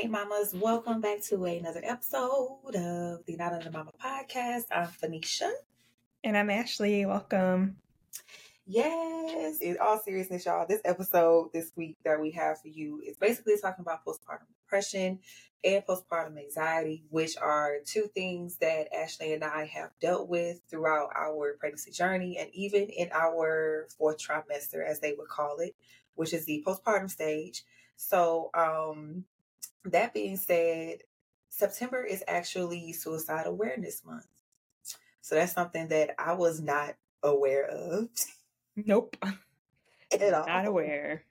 Hey, mamas, welcome back to another episode of the Not Another Mama podcast. I'm Fanisia. And I'm Ashley. Welcome. Yes, in all seriousness, y'all, this episode this week that we have for you is basically talking about postpartum depression and postpartum anxiety, which are two things that Ashley and I have dealt with throughout our pregnancy journey and even in our fourth trimester, as they would call it, which is the postpartum stage. So, um, that being said, September is actually Suicide Awareness Month. So that's something that I was not aware of. Nope. At all. Not aware.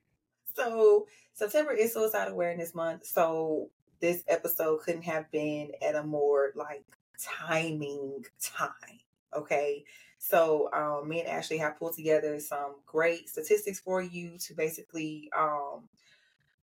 So September is Suicide Awareness Month. So this episode couldn't have been at a more like timing time. Okay. So um, me and Ashley have pulled together some great statistics for you to basically um,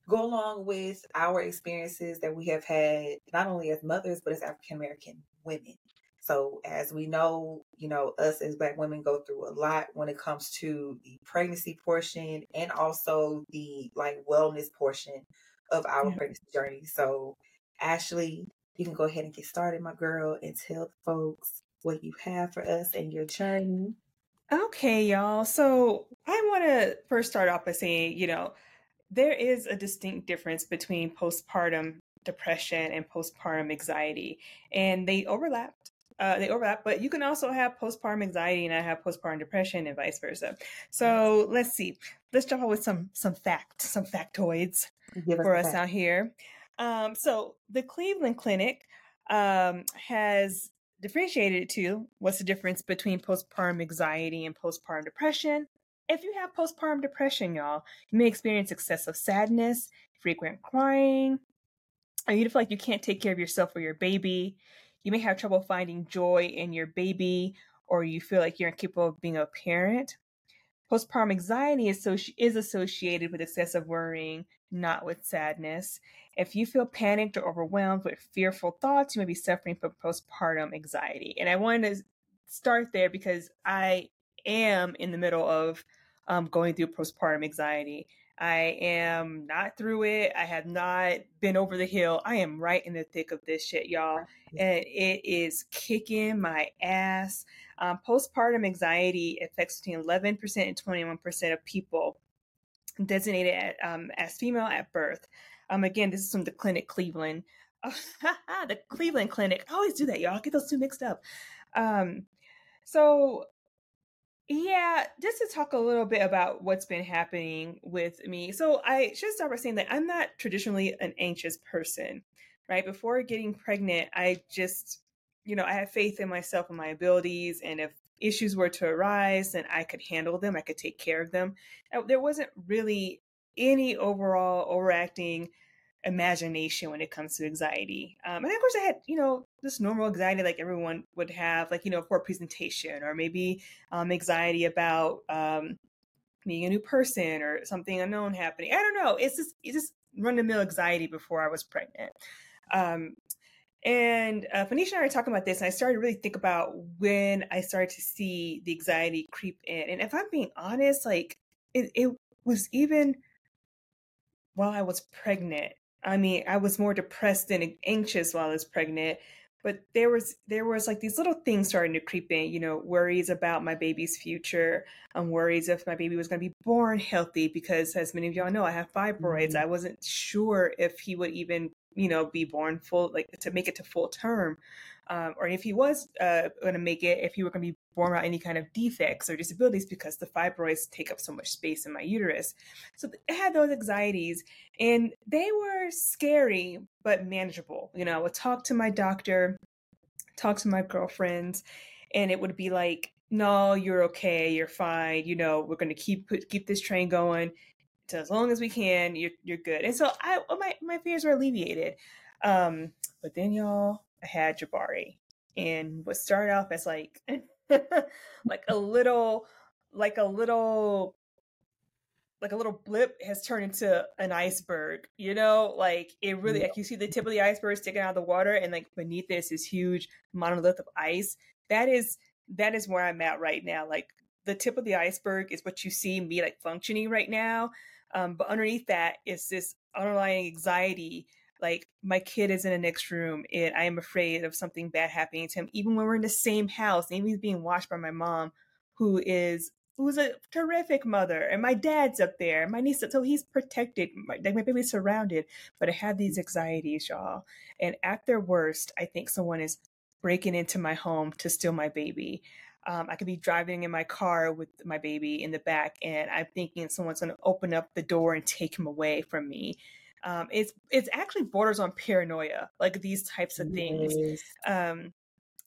go along with our experiences that we have had, not only as mothers, but as African American women. So, as we know, you know, us as Black women go through a lot when it comes to the pregnancy portion and also the like wellness portion of our yeah. pregnancy journey. So, Ashley, you can go ahead and get started, my girl, and tell the folks what you have for us and your journey. Okay, y'all. So, I want to first start off by saying, you know, there is a distinct difference between postpartum depression and postpartum anxiety, and they overlap. Uh, they overlap, but you can also have postpartum anxiety and I have postpartum depression and vice versa. So let's see. Let's jump on with some some facts, some factoids for us out here. Um, so the Cleveland Clinic um, has differentiated it to what's the difference between postpartum anxiety and postpartum depression. If you have postpartum depression, y'all, you may experience excessive sadness, frequent crying, and you feel like you can't take care of yourself or your baby. You may have trouble finding joy in your baby, or you feel like you're incapable of being a parent. Postpartum anxiety is, associ- is associated with excessive worrying, not with sadness. If you feel panicked or overwhelmed with fearful thoughts, you may be suffering from postpartum anxiety. And I wanted to start there because I am in the middle of um, going through postpartum anxiety. I am not through it. I have not been over the hill. I am right in the thick of this shit, y'all. And it is kicking my ass. Um, postpartum anxiety affects between 11% and 21% of people designated at, um, as female at birth. Um, again, this is from the Clinic Cleveland. the Cleveland Clinic. I always do that, y'all. I get those two mixed up. Um, so yeah, just to talk a little bit about what's been happening with me. So I should start by saying that I'm not traditionally an anxious person, right? Before getting pregnant, I just, you know, I had faith in myself and my abilities. And if issues were to arise, then I could handle them, I could take care of them. There wasn't really any overall overacting imagination when it comes to anxiety. Um, and of course, I had, you know, this normal anxiety like everyone would have, like, you know, for a presentation or maybe um, anxiety about um, being a new person or something unknown happening. I don't know. It's just, it's just run the mill anxiety before I was pregnant. Um, and uh, Fanisia and I were talking about this, and I started to really think about when I started to see the anxiety creep in. And if I'm being honest, like, it, it was even while I was pregnant I mean, I was more depressed and anxious while I was pregnant, but there was there was like these little things starting to creep in, you know, worries about my baby's future. I'm worries if my baby was going to be born healthy because as many of y'all know, I have fibroids. Mm-hmm. I wasn't sure if he would even, you know, be born full like to make it to full term um, or if he was uh, going to make it, if he were going to be born without any kind of defects or disabilities because the fibroids take up so much space in my uterus. So I had those anxieties and they were scary but manageable. You know, I would talk to my doctor, talk to my girlfriends, and it would be like, no, you're okay, you're fine. You know, we're to keep keep this train going. So as long as we can, you're you're good. And so I my my fears were alleviated. Um, but then y'all, I had Jabari, and what started off as like like a little like a little like a little blip has turned into an iceberg you know? Like it really like you see the tip of the iceberg sticking out of the water and like beneath this is huge monolith of ice. That is that is where i'm at right now. Like the tip of the iceberg is what you see me like functioning right now. Um, but underneath that is this underlying anxiety like my kid is in the next room and I am afraid of something bad happening to him, even when we're in the same house, maybe he's being watched by my mom, who is who's a terrific mother, and my dad's up there, my niece, so he's protected, my, my baby's surrounded, but I have these anxieties, y'all. And at their worst, I think someone is breaking into my home to steal my baby. Um, I could be driving in my car with my baby in the back, and I'm thinking someone's going to open up the door and take him away from me. Um, it's it's actually borders on paranoia, like these types of things, yes. um,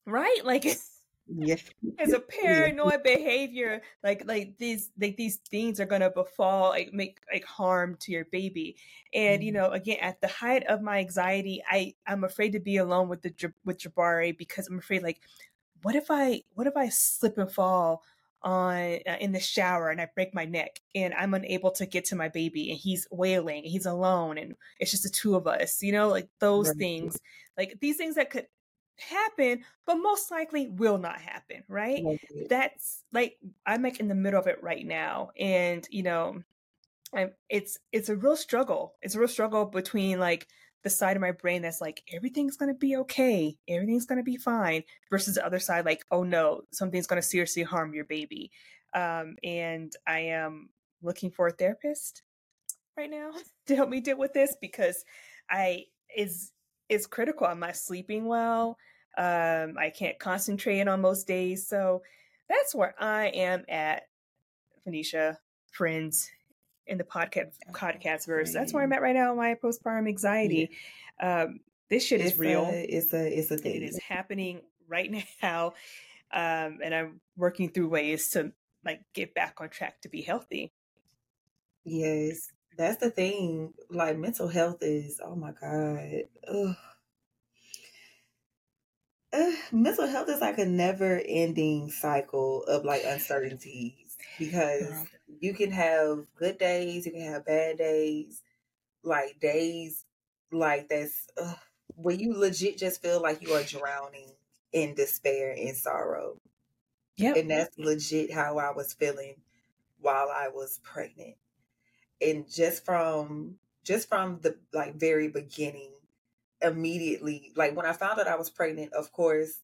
right? Like yes, it's a paranoid yes. behavior. Like like these like these things are gonna befall, like make like harm to your baby. And mm you mm-hmm. know, again, at the height of my anxiety, I I'm afraid to be alone with the with Jabari because I'm afraid like, what if I what if I slip and fall? On uh, in the shower and I break my neck and I'm unable to get to my baby and he's wailing, he's alone and it's just the two of us, you know, like those right. things, like these things that could happen, but most likely will not happen, right? right? That's like I'm like in the middle of it right now, and you know, I'm, it's it's a real struggle. It's a real struggle between like the side of my brain that's like everything's gonna be okay, everything's gonna be fine, versus the other side like oh no, something's gonna seriously harm your baby. Um, and I am looking for a therapist right now to help me deal with this because I is is critical. I'm not sleeping well. Um, I can't concentrate on most days, so that's where I am at, Fanisia, friends, in the podcast podcast verse. That's where I'm at right now. My postpartum anxiety. Yeah. Um, this shit it's is real. A, it's a it's a thing. It is happening right now, um, and I'm working through ways to like get back on track to be healthy. Yes, that's the thing. Like mental health is. Oh my god. Ugh. Uh, mental health is like a never ending cycle of like uncertainties because you can have good days, you can have bad days, like days like that's uh, where you legit just feel like you are drowning in despair and sorrow. Yeah. And that's legit how I was feeling while I was pregnant. And just from just from the like very beginning, immediately, like when I found out I was pregnant, of course,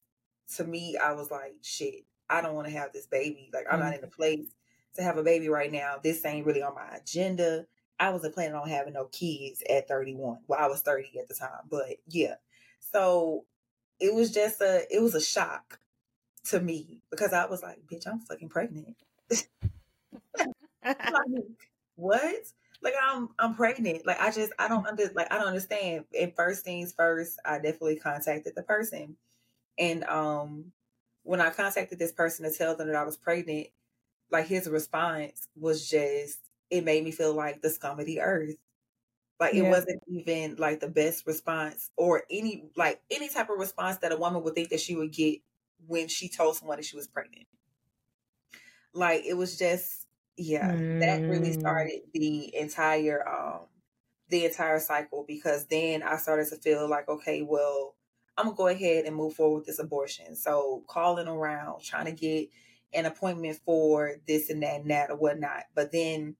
to me, I was like, shit, I don't want to have this baby. Like I'm mm-hmm. not in a place to have a baby right now. This ain't really on my agenda. I wasn't planning on having no kids at 31. Well, I was 30 at the time, but yeah. So it was just a it was a shock to me because I was like, bitch, I'm fucking pregnant. like, what? Like I'm I'm pregnant. Like I just I don't under like I don't understand. And first things first, I definitely contacted the person. And um when I contacted this person to tell them that I was pregnant, like his response was just it made me feel like the scum of the earth. Like yeah. it wasn't even like the best response or any like any type of response that a woman would think that she would get when she told someone that she was pregnant. Like it was just yeah, mm. that really mm. started the entire um the entire cycle because then I started to feel like okay, well, I'm gonna go ahead and move forward with this abortion. So calling around, trying to get an appointment for this and that and that or whatnot. But then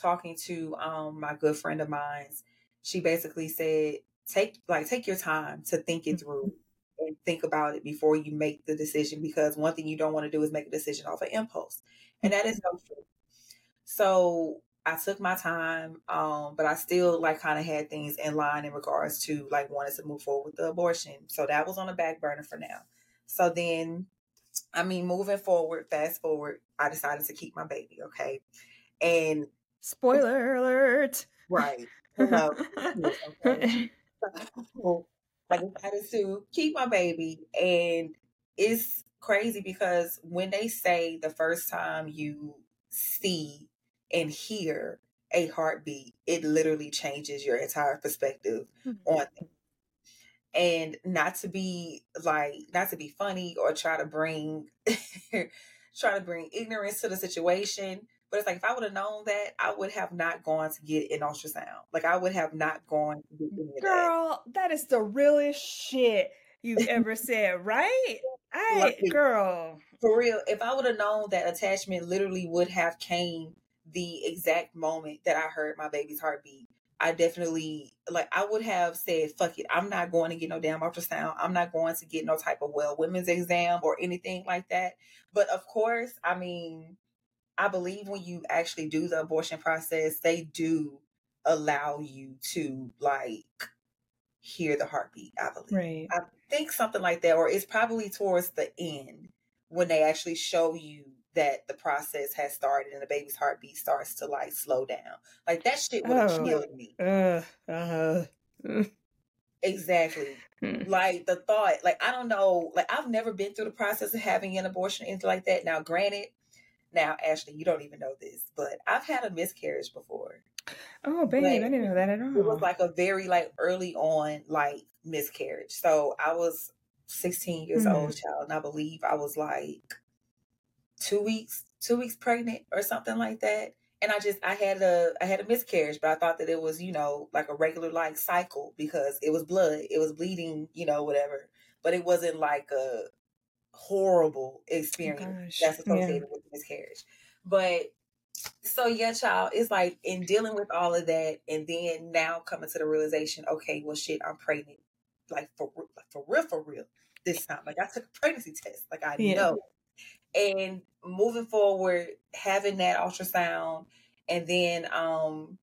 talking to um my good friend of mine's, she basically said, take like take your time to think it through mm-hmm. and think about it before you make the decision because one thing you don't want to do is make a decision off of impulse. And that is no true. So I took my time, um, but I still like kind of had things in line in regards to like wanted to move forward with the abortion. So that was on the back burner for now. So then I mean, moving forward, fast forward, I decided to keep my baby. Okay. And spoiler alert. Right. okay. I decided to keep my baby. And it's crazy because when they say the first time you see and hear a heartbeat, it literally changes your entire perspective mm-hmm. on things and not to be like not to be funny or try to bring try to bring ignorance to the situation but it's like if i would have known that i would have not gone to get an ultrasound. Like i would have not gone to get girl that. that is the realest shit you've ever said right? I, like, girl. for real if i would have known that attachment literally would have came the exact moment that i heard my baby's heartbeat I definitely like I would have said, fuck it, I'm not going to get no damn ultrasound. I'm not going to get no type of well women's exam or anything like that. But of course, I mean, I believe when you actually do the abortion process, they do allow you to like hear the heartbeat, I believe. Right. I think something like that, or it's probably towards the end when they actually show you that the process has started and the baby's heartbeat starts to like slow down. Like that shit would have Oh. killed me. Uh, uh, Exactly. mm. Like the thought, like I don't know, like I've never been through the process of having an abortion, anything like that. Now, granted, now Ashley, you don't even know this, but I've had a miscarriage before. Oh, babe, I didn't know that at all. it was like a very like early on like miscarriage. So I was 16 years Mm. old, child, and I believe I was like two weeks, two weeks pregnant or something like that. And I just I had a I had a miscarriage, but I thought that it was, you know, like a regular like cycle because it was blood. It was bleeding, you know, whatever. But it wasn't like a horrible Oh, experience gosh. that's Yeah. associated with miscarriage. But so yeah, child, it's like in dealing with all of that, and then now coming to the realization, okay, well, shit, I'm pregnant, like for like for real, for real, this time. Like I took a pregnancy test, like I Yeah. know, and moving forward, having that ultrasound, and then um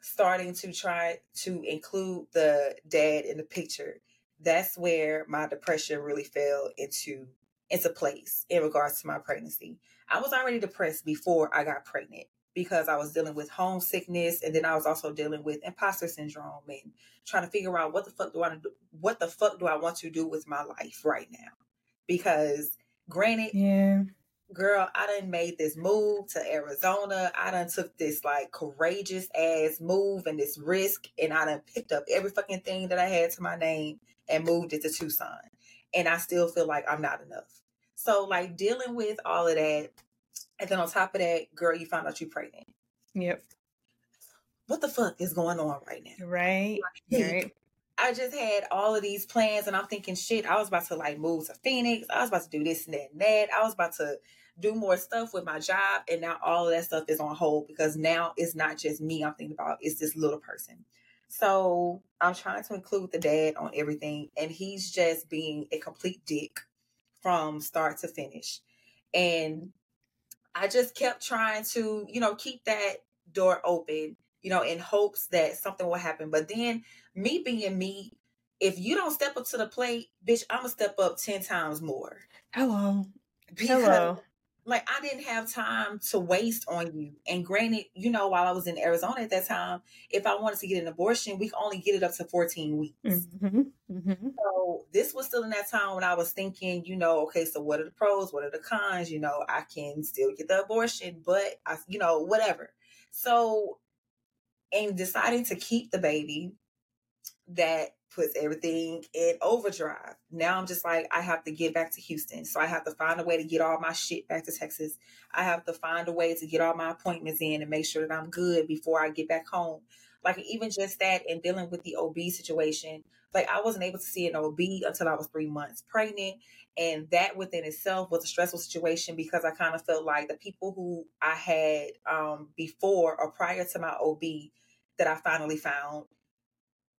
starting to try to include the dad in the picture. That's where my depression really fell into into place in regards to my pregnancy. I was already depressed before I got pregnant because I was dealing with homesickness and then I was also dealing with imposter syndrome and trying to figure out what the fuck do I do what the fuck do I want to do with my life right now. Because granted, Yeah. girl, I done made this move to Arizona. I done took this like courageous ass move and this risk and I done picked up every fucking thing that I had to my name and moved it to Tucson. And I still feel like I'm not enough. So like dealing with all of that, and then on top of that, girl, you found out you're pregnant. Yep. What the fuck is going on right now? Right. Right. I just had all of these plans and I'm thinking, shit, I was about to like move to Phoenix. I was about to do this and that and that. I was about to do more stuff with my job. And now all of that stuff is on hold because now it's not just me I'm thinking about, it's this little person. So I'm trying to include the dad on everything. And he's just being a complete dick from start to finish. And I just kept trying to, you know, keep that door open, you know, in hopes that something will happen. But then me being me, if you don't step up to the plate, bitch, I'm gonna step up 10 times more. Hello. Because Hello. like I didn't have time to waste on you. And granted, you know, while I was in Arizona at that time, if I wanted to get an abortion, we could only get it up to 14 weeks. Mm-hmm. Mm-hmm. So this was still in that time when I was thinking, you know, okay, so what are the pros? What are the cons? You know, I can still get the abortion, but I, you know, whatever. So, in deciding to keep the baby, that puts everything in overdrive. Now I'm just like, I have to get back to Houston. So I have to find a way to get all my shit back to Texas. I have to find a way to get all my appointments in and make sure that I'm good before I get back home. Like even just that and dealing with the OB situation, like I wasn't able to see an OB until I was three months pregnant. And that within itself was a stressful situation because I kind of felt like the people who I had um, before or prior to my OB that I finally found,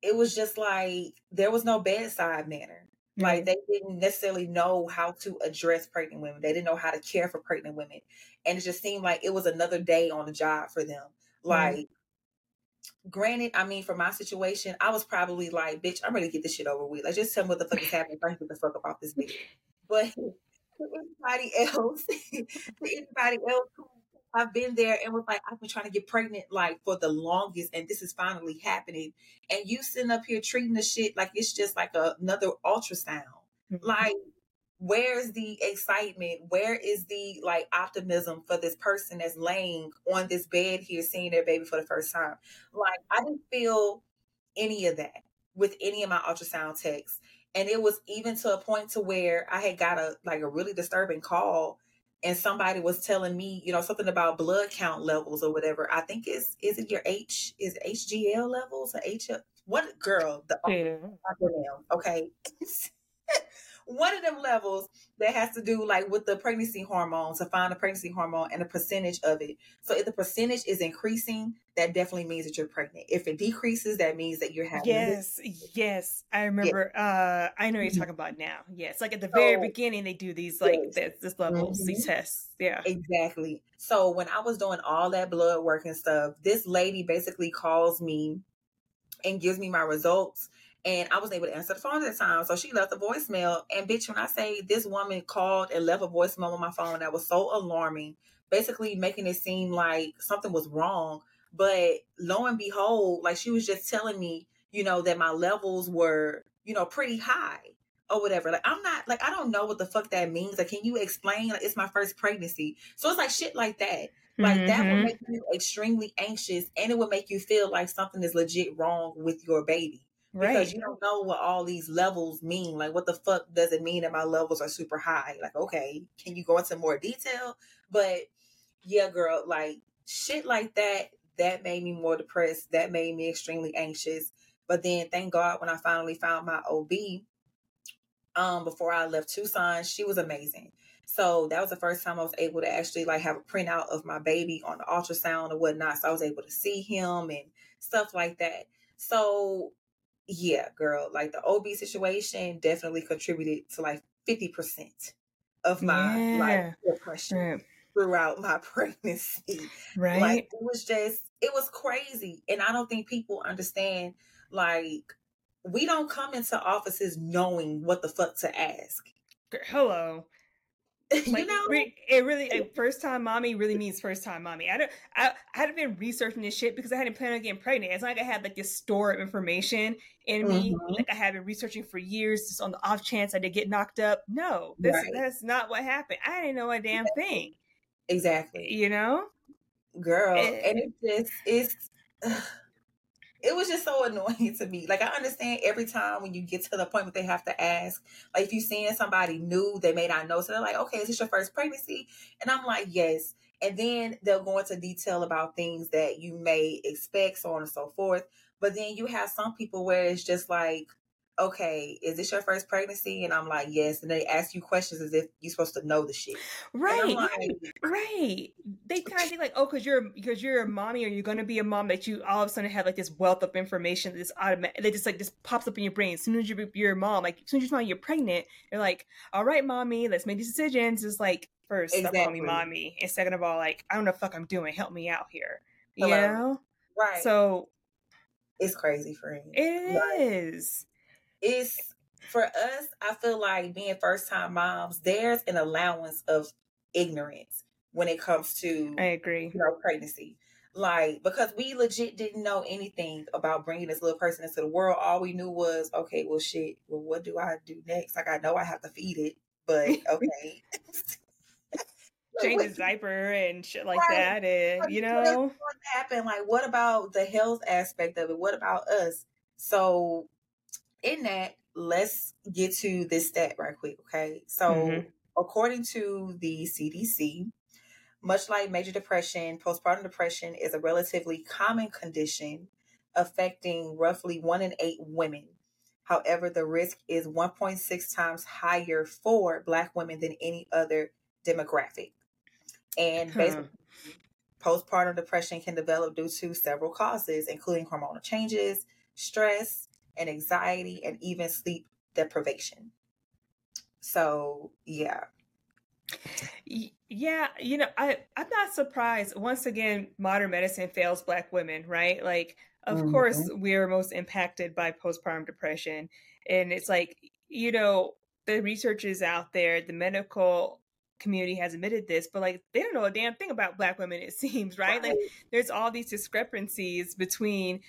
it was just like there was no bedside manner. Like they didn't necessarily know how to address pregnant women. They didn't know how to care for pregnant women. And it just seemed like it was another day on the job for them. Like, Right. granted, I mean, for my situation, I was probably like, bitch, I'm ready to get this shit over with. Like, just tell me what the fuck is happening. I the fuck up off this bitch. But to anybody else, to anybody else who I've been there and was like, I've been trying to get pregnant like for the longest, and this is finally happening. And you sitting up here treating the shit like it's just like a, another ultrasound. Mhm. Like, where's the excitement? Where is the like optimism for this person that's laying on this bed here seeing their baby for the first time? Like, I didn't feel any of that with any of my ultrasound techs. And it was even to a point to where I had got a like a really disturbing call and somebody was telling me, you know, something about blood count levels or whatever. I think it's is it your H is HGL levels or H what girl the Yeah. okay. one of them levels that has to do like with the pregnancy hormone to find the pregnancy hormone and the percentage of it. So if the percentage is increasing, that definitely means that you're pregnant. If it decreases, that means that you're having. Yes, yes, I remember. Yeah. Uh, I know you're mm-hmm. talking about now. Yes, like at the very so, beginning, they do these like yes. this, this levels, mm-hmm. these tests. Yeah, exactly. So when I was doing all that blood work and stuff, this lady basically calls me and gives me my results and I was able to answer the phone at the time. So she left a voicemail. And bitch, when I say this woman called and left a voicemail on my phone that was so alarming, basically making it seem like something was wrong. But lo and behold, like she was just telling me, you know, that my levels were, you know, pretty high or whatever. Like I'm not like I don't know what the fuck that means. Like, can you explain? Like, it's my first pregnancy, so it's like shit like that. Like mm-hmm. that would mm-hmm. make you extremely anxious, and it would make you feel like something is legit wrong with your baby because you don't know what all these levels mean. Like, what the fuck does it mean that my levels are super high? Like, okay, can you go into more detail? But yeah, girl, like shit like that, that made me more depressed. That made me extremely anxious. But then, thank God, when I finally found my OB, um, before I left Tucson, she was amazing. So that was the first time I was able to actually like have a printout of my baby on the ultrasound or whatnot. So I was able to see him and stuff like that. So yeah, girl, like the OB situation definitely contributed to like 50% of my yeah. like depression right. throughout my pregnancy. Right. Like it was just it was crazy. And I don't think people understand like we don't come into offices knowing what the fuck to ask. Hello. Like, you know, it really like, first time mommy really means first time mommy. I don't. I, I hadn't been researching this shit because I hadn't planned on getting pregnant. It's like I had like this store of information in me, mm-hmm. like I had been researching for years, just on the off chance I did get knocked up. No, this right. that's not what happened. I didn't know a damn thing. Exactly. You know, girl, and, and it just it's. Ugh it was just so annoying to me. Like I understand every time when you get to the point where they have to ask, like if you're seeing somebody new, they may not know. So they're like, okay, is this your first pregnancy? And I'm like, yes. And then they'll go into detail about things that you may expect, so on and so forth. But then you have some people where it's just like, okay, is this your first pregnancy? And I'm like, yes. And they ask you questions as if you're supposed to know the shit. Right. Like, right. They kind of think like, oh, because you're because you're a mommy or you're gonna be a mom that you all of a sudden have like this wealth of information this automatic that just like just pops up in your brain. As soon as you're, you're a mom, like as soon as you find you're pregnant, you're like, all right, mommy, let's make these decisions. It's like first, exactly. stop calling me mommy. And second of all, like, I don't know what fuck I'm doing. Help me out here. Hello. You know? Right. So it's crazy for me. It is it's for us, I feel like being first time moms, there's an allowance of ignorance when it comes to I agree. You know, pregnancy. Like, because we legit didn't know anything about bringing this little person into the world. All we knew was, okay, well, shit, well, what do I do next? Like, I know I have to feed it, but okay. Change his diaper and shit like right. that. And, you know, what happened? Like, what about the health aspect of it? What about us? So, in that, let's get to this stat right quick, okay? So, mm-hmm. according to the CDC, much like major depression, postpartum depression is a relatively common condition affecting roughly one in eight women. However, the risk is 1.6 times higher for Black women than any other demographic. And basically, postpartum depression can develop due to several causes, including hormonal changes, stress, and anxiety and even sleep deprivation. So, yeah. Yeah, you know, I I'm not surprised. Once again, modern medicine fails black women, right? Like of mm-hmm. course we are most impacted by postpartum depression. And it's like, you know, the research is out there, the medical community has admitted this, but like they don't know a damn thing about black women, it seems, right? right. Like there's all these discrepancies between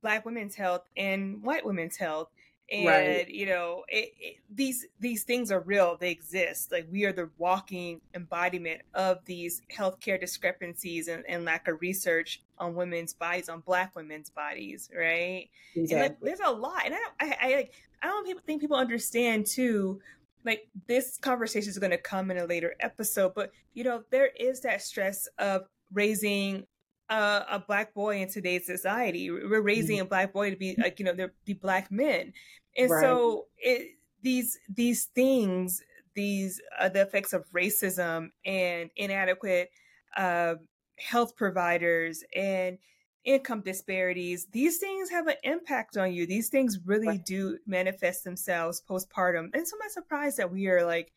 black women's health and white women's health. And right. you know it, it, these these things are real. They exist. Like we are the walking embodiment of these healthcare discrepancies and, and lack of research on women's bodies on black women's bodies right? Exactly. and like, there's a lot. And i i i, I don't people think people understand too like this conversation is going to come in a later episode but you know there is that stress of raising a, a black boy in today's society. We're raising mm-hmm. a black boy to be like you know they're be black men, and right. so it these these things, these uh, the effects of racism and inadequate uh, health providers and income disparities these things have an impact on you these things really right. do manifest themselves postpartum and so i'm surprised that we are like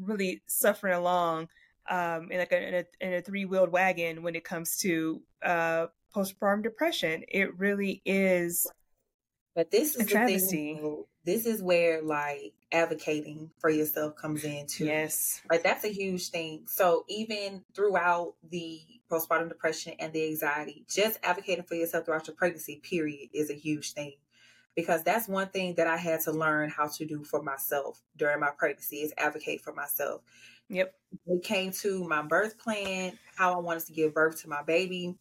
really suffering along um in like a, in a, in a three-wheeled wagon when it comes to uh postpartum depression it really is but this is a travesty. Thing, this is where like advocating for yourself comes in too. Yes. Like that's a huge thing. So even throughout the postpartum depression and the anxiety, just advocating for yourself throughout your pregnancy period is a huge thing. Because that's one thing that I had to learn how to do for myself during my pregnancy is advocate for myself. Yep. It came to my birth plan, how I wanted to give birth to my baby.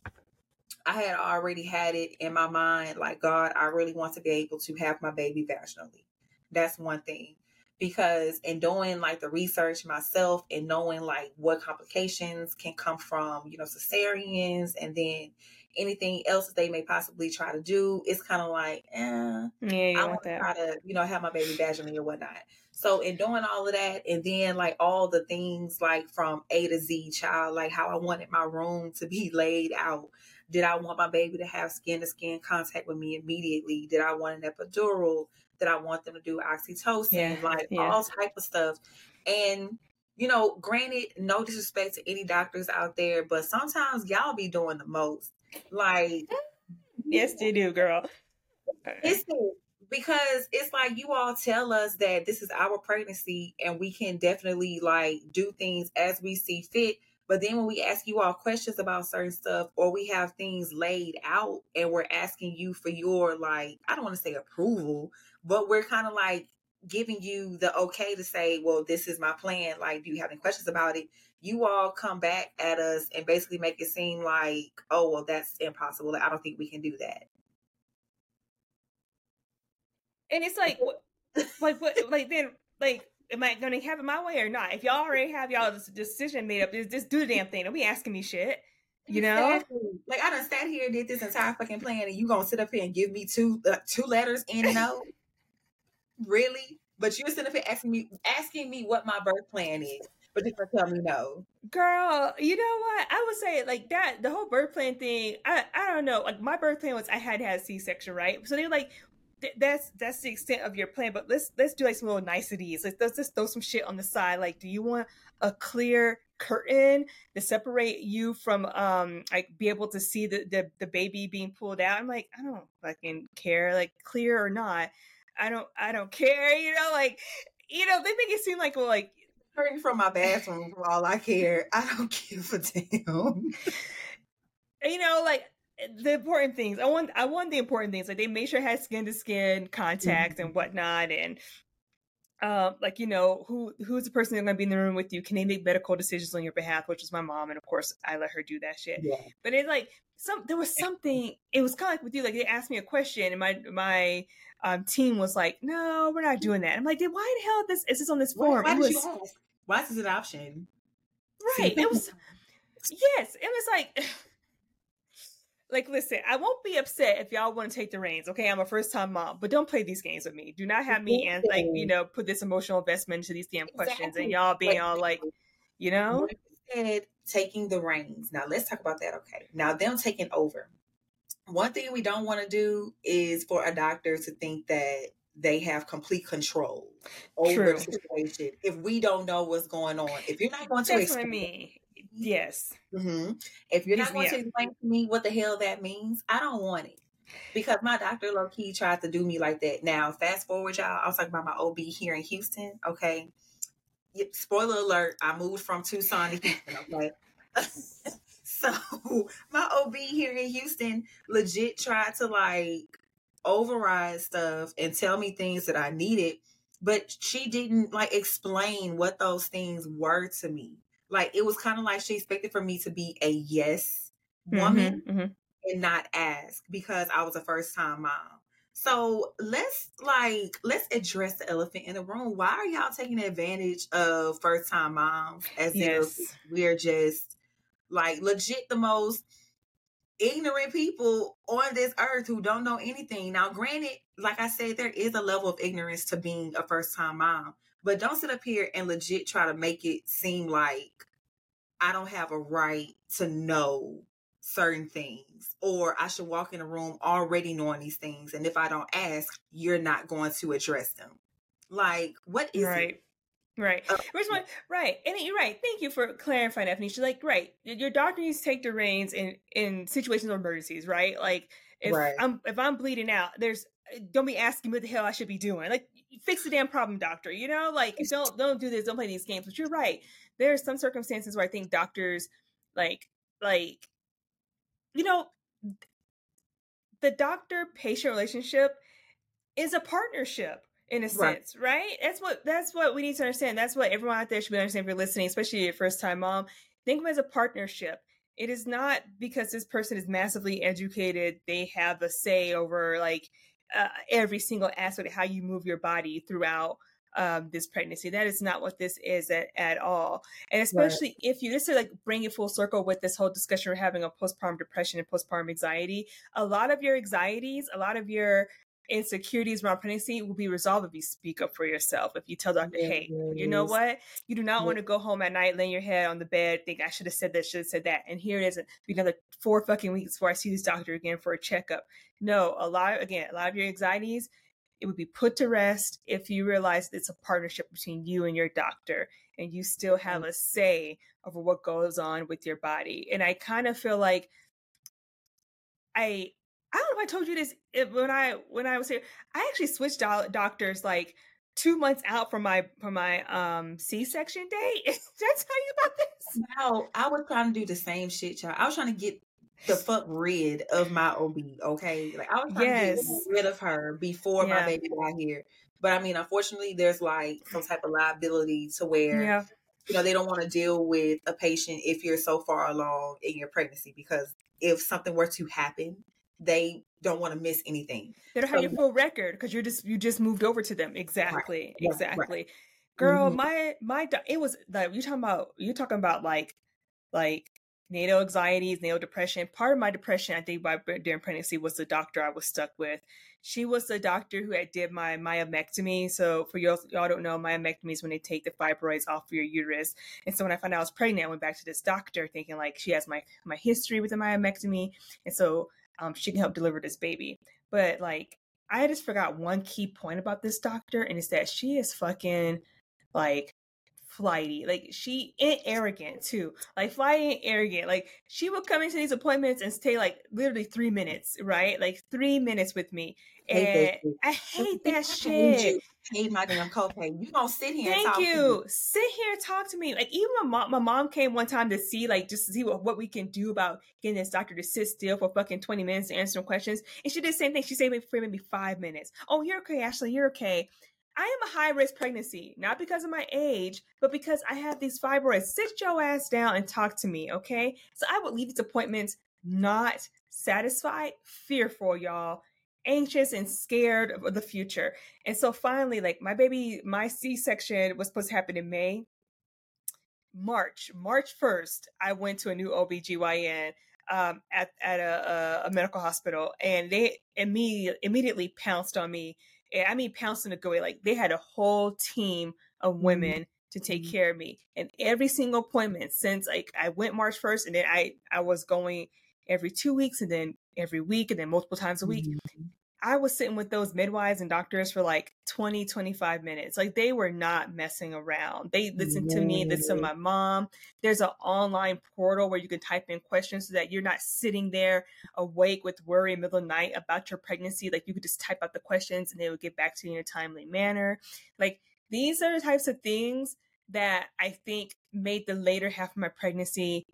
I had already had it in my mind, like, God, I really want to be able to have my baby vaginally. That's one thing. Because in doing like the research myself and knowing like what complications can come from, you know, cesareans and then anything else that they may possibly try to do, it's kind of like, eh, yeah, I want to try to, you know, have my baby vaginally or whatnot. So in doing all of that, and then like all the things like from A to Z, child, like how I wanted my room to be laid out, did I want my baby to have skin to skin contact with me immediately? Did I want an epidural? Did I want them to do oxytocin? Yeah, like yeah. all type of stuff. And you know, granted, no disrespect to any doctors out there, but sometimes y'all be doing the most. Like, yes, they do, girl. Because it's like you all tell us that this is our pregnancy and we can definitely like do things as we see fit but then when we ask you all questions about certain stuff or we have things laid out and we're asking you for your like, I don't want to say approval, but we're kind of like giving you the okay to say, well, this is my plan. Like, do you have any questions about it? You all come back at us and basically make it seem like, oh, well, that's impossible. I don't think we can do that. And it's like, like what, like then, like am I going to have it my way or not? If y'all already have y'all this decision made up, just, just do the damn thing. Don't be asking me shit. You know, exactly. like I done sat here and did this entire fucking plan, and you gonna sit up here and give me two uh, two letters in and out? really? But you're sitting up here asking me asking me what my birth plan is, but gonna tell me no, girl. You know what? I would say like that. The whole birth plan thing. I I don't know. Like my birth plan was I had to have C section, right? So they like, that's that's the extent of your plan. But let's let's do like some little niceties. Let's, let's just throw some shit on the side. Like, do you want a clear curtain to separate you from um like be able to see the the, the baby being pulled out? I'm like, I don't fucking care, like clear or not. I don't I don't care. You know, like you know they make it seem like well like curtain from my bathroom for all I care. I don't give a damn. you know, like the important things. I want I want the important things. Like they made sure it had skin to skin contact mm-hmm. and whatnot and um, like you know who who's the person that's going to be in the room with you can they make medical decisions on your behalf which was my mom and of course i let her do that shit yeah. but it's like some there was something it was kind of like with you like they asked me a question and my my um, team was like no we're not doing that i'm like why the hell this is this on this form why, why, was, why is this an option right it was yes it was like like listen i won't be upset if y'all want to take the reins okay? I'm a first time mom but don't play these games with me. Do not have me and like you know put this emotional investment into these damn questions and y'all being all like you know? said taking the reins. Now let's talk about that okay? Now them taking over. One thing we don't want to do is for a doctor to think that they have complete control over True. the situation if we don't know what's going on. If you're not going to That's explain, me Yes. Mm-hmm. If you're not going yeah. to explain to me what the hell that means, I don't want it. Because my doctor low key tried to do me like that. Now, fast forward, y'all. I was talking about my OB here in Houston. Okay. Yep, spoiler alert, I moved from Tucson to Houston. Okay. so my OB here in Houston legit tried to like override stuff and tell me things that I needed, but she didn't like explain what those things were to me. Like it was kind of like she expected for me to be a yes woman mm-hmm, mm-hmm. and not ask because I was a first time mom. So let's like let's address the elephant in the room. Why are y'all taking advantage of first time moms as yes. if we're just like legit the most ignorant people on this earth who don't know anything. Now, granted, like I said, there is a level of ignorance to being a first time mom, but don't sit up here and legit try to make it seem like I don't have a right to know certain things or I should walk in a room already knowing these things. And if I don't ask, you're not going to address them. Like, what is right. it? Right. Uh? Right. And you're right. Thank you for clarifying that, She's Like, right. Your doctor needs to take the reins in in situations of emergencies, right? Like, if right. I'm if I'm bleeding out, there's don't be asking what the hell I should be doing. Like, fix the damn problem, doctor. You know, like don't don't do this. Don't play these games. But you're right. There are some circumstances where I think doctors, like, like, you know, the doctor patient relationship is a partnership in a right. sense, right? That's what that's what we need to understand. That's what everyone out there should be understanding if you're listening, especially your first time mom. Think of it as a partnership. It is not because this person is massively educated, they have a say over like uh, every single aspect of how you move your body throughout um, this pregnancy. That is not what this is at, at all. And especially right. if you just to like bring it full circle with this whole discussion we're having of postpartum depression and postpartum anxiety, a lot of your anxieties, a lot of your insecurities around pregnancy will be resolved if you speak up for yourself. If you tell doctor, hey, you know what? You do not yeah. want to go home at night, laying your head on the bed, think I should have said this, should have said that. And here it is, be another four fucking weeks before I see this doctor again for a checkup. No, a lot, again, a lot of your anxieties, it would be put to rest if you realize it's a partnership between you and your doctor and you still have mm-hmm. a say over what goes on with your body. And I kind of feel like I I don't know if I told you this when I when I was here. I actually switched doctors like two months out from my from my um C-section date. Did I tell you about this? No, I was trying to do the same shit, y'all. I was trying to get the fuck rid of my OB. Okay, like I was trying yes. to get rid of her before yeah. my baby got here. But I mean, unfortunately, there's like some type of liability to where. Yeah. You know, they don't want to deal with a patient if you're so far along in your pregnancy because if something were to happen, they don't want to miss anything. They don't have your full record because you're just you just moved over to them. Exactly, right, exactly. Right. Girl, mm-hmm. my my it was like you talking about you talking about like like natal anxieties, natal depression. Part of my depression, I think, by during pregnancy was the doctor I was stuck with. She was the doctor who had did my myomectomy. So for y'all, y'all don't know, myomectomy is when they take the fibroids off of your uterus. And so when I found out I was pregnant, I went back to this doctor thinking like she has my my history with the myomectomy, and so um, she can help deliver this baby. But like, I just forgot one key point about this doctor, and it's that she is fucking like flighty. Like she and arrogant too. Like flighty and arrogant. Like she will come into these appointments and stay like literally three minutes, right? Like three minutes with me. And I hate that shit. Paid my damn copay. You gonna sit here? Thank you. Sit here, and talk to me. Like even my mom, my mom came one time to see, like, just to see what, what we can do about getting this doctor to sit still for fucking twenty minutes to answer some questions. And she did the same thing. She said for maybe five minutes. Oh, you're okay, Ashley. You're okay. I am a high risk pregnancy, not because of my age, but because I have these fibroids. Sit your ass down and talk to me, okay? So I would leave these appointments not satisfied, fearful, y'all, anxious and scared of the future. And so finally, like my baby, my C section was supposed to happen in May. March, March 1st, I went to a new OBGYN um, at, at a, a, medical hospital and they immediately, immediately pounced on me I mean, pouncing to go away. Like they had a whole team of mm-hmm. women mm-hmm. to take mm-hmm. care of me, and every single appointment since like I went March first, and then I I was going every two weeks, and then every week, and then multiple times a week. I was sitting with those midwives and doctors for like 20, 25 minutes. Like they were not messing around. They listened to me, listen to my mom. There's an online portal where you can type in questions so that you're not sitting there awake with worry in the middle of the night about your pregnancy. Like you could just type out the questions and they would get back to you in a timely manner. Like these are the types of things that I think made the later half of my pregnancy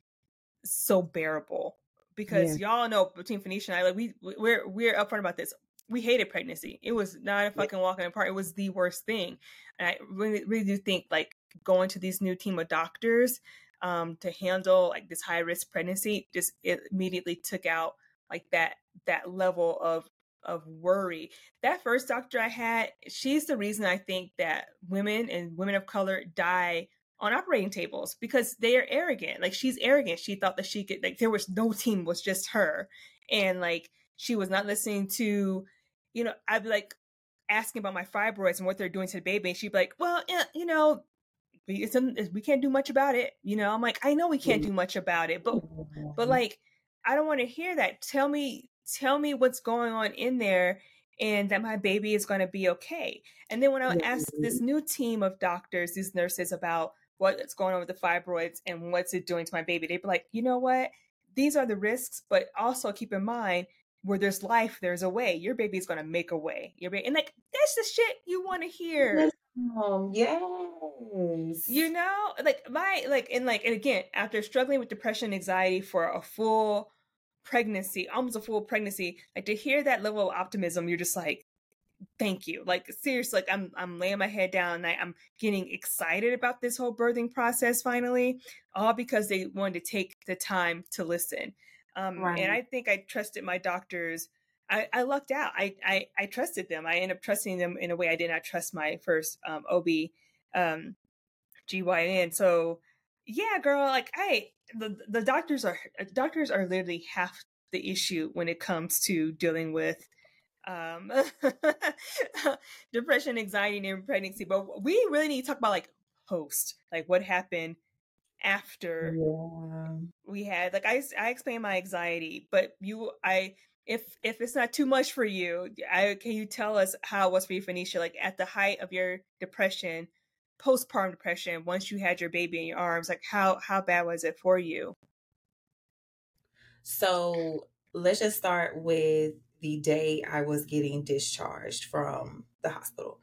so bearable because yeah. y'all know between Fanisia and I, like we we're we're upfront about this we hated pregnancy. It was not a fucking walk in the park. It was the worst thing. And I really, really do think like going to these new team of doctors um, to handle like this high risk pregnancy just it immediately took out like that that level of of worry. That first doctor I had, she's the reason I think that women and women of color die on operating tables because they are arrogant. Like she's arrogant. She thought that she could like there was no team, was just her. And like she was not listening to, you know, I'd be like asking about my fibroids and what they're doing to the baby. And she'd be like, Well, yeah, you know, we, we can't do much about it. You know, I'm like, I know we can't do much about it, but but like I don't want to hear that. Tell me tell me what's going on in there and that my baby is going to be okay. And then when I ask this mm-hmm. new team of doctors, these nurses about what's going on with the fibroids and what's it doing to my baby, they'd be like, you know what? These are the risks, but also keep in mind where there's life, there's a way. Your baby's going to make a way. Your baby, and like that's the shit you want to hear. Um, yes. You know, like my like and like and again, after struggling with depression, and anxiety for a full pregnancy, almost a full pregnancy, like to hear that level of optimism, you're just like, thank you. Like seriously, like I'm I'm laying my head down and I, I'm getting excited about this whole birthing process finally, all because they wanted to take the time to listen. Um, right. And I think I trusted my doctors. I, I lucked out. I, I, I trusted them. I ended up trusting them in a way I did not trust my first um, OB um, GYN. So yeah, girl, like I the the doctors are doctors are literally half the issue when it comes to dealing with um depression anxiety and pregnancy but we really need to talk about like post like what happened after yeah. we had like i i explained my anxiety but you i if if it's not too much for you i can you tell us how it was for you Fanisia? Like at the height of your depression postpartum depression once you had your baby in your arms like how how bad was it for you? So let's just start with the day i was getting discharged from the hospital.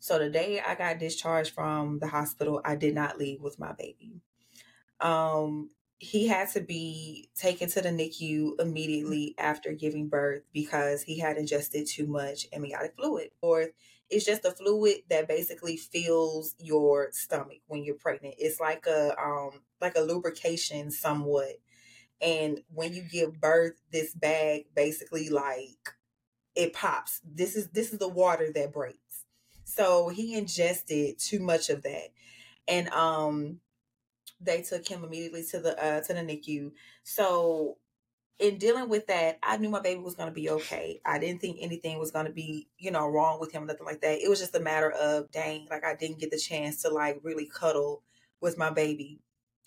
So the day i got discharged from the hospital i did not leave with my baby um he had to be taken to the NICU immediately after giving birth because he had ingested too much amniotic fluid. Or it's just a fluid that basically fills your stomach when you're pregnant. It's like a um like a lubrication somewhat. And when you give birth, this bag basically like it pops. This is this is the water that breaks. So he ingested too much of that. And um they took him immediately to the uh, to the NICU. So in dealing with that, I knew my baby was going to be okay. I didn't think anything was going to be, you know, wrong with him, nothing like that. It was just a matter of, dang, like I didn't get the chance to like really cuddle with my baby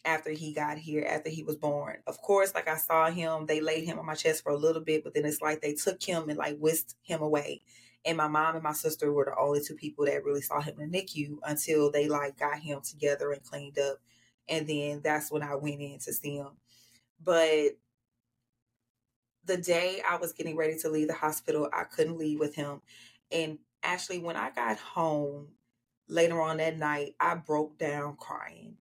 after he got here, after he was born. Of course, like I saw him, they laid him on my chest for a little bit, but then it's like they took him and like whisked him away. And my mom and my sister were the only two people that really saw him in the NICU until they like got him together and cleaned up and then that's when I went in to see him. But the day I was getting ready to leave the hospital, I couldn't leave with him. And actually, when I got home later on that night, I broke down crying.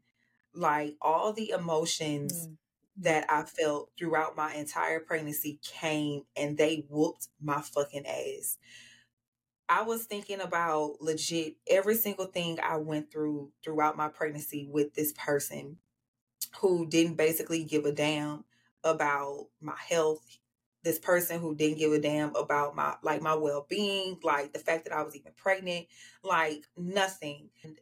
Like all the emotions mm. that I felt throughout my entire pregnancy came and they whooped my fucking ass. I was thinking about legit every single thing I went through throughout my pregnancy with this person who didn't basically give a damn about my health. This person who didn't give a damn about my like my well-being, like the fact that I was even pregnant, like nothing. And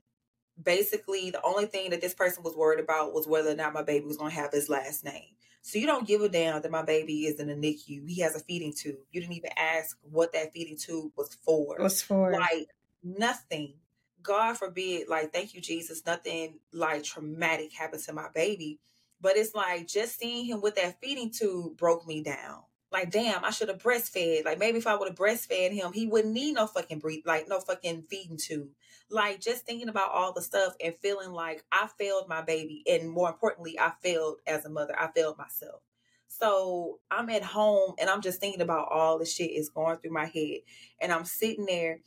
basically the only thing that this person was worried about was whether or not my baby was going to have his last name. So you don't give a damn that my baby is in a NICU. He has a feeding tube. You didn't even ask what that feeding tube was for. Was for like nothing. God forbid, like thank you, Jesus, nothing like traumatic happened to my baby. But it's like just seeing him with that feeding tube broke me down like damn i should have breastfed like maybe if i would have breastfed him he wouldn't need no fucking breathe like no fucking feeding tube like just thinking about all the stuff and feeling like i failed my baby and more importantly i failed as a mother i failed myself so i'm at home and i'm just thinking about all the shit is going through my head and i'm sitting there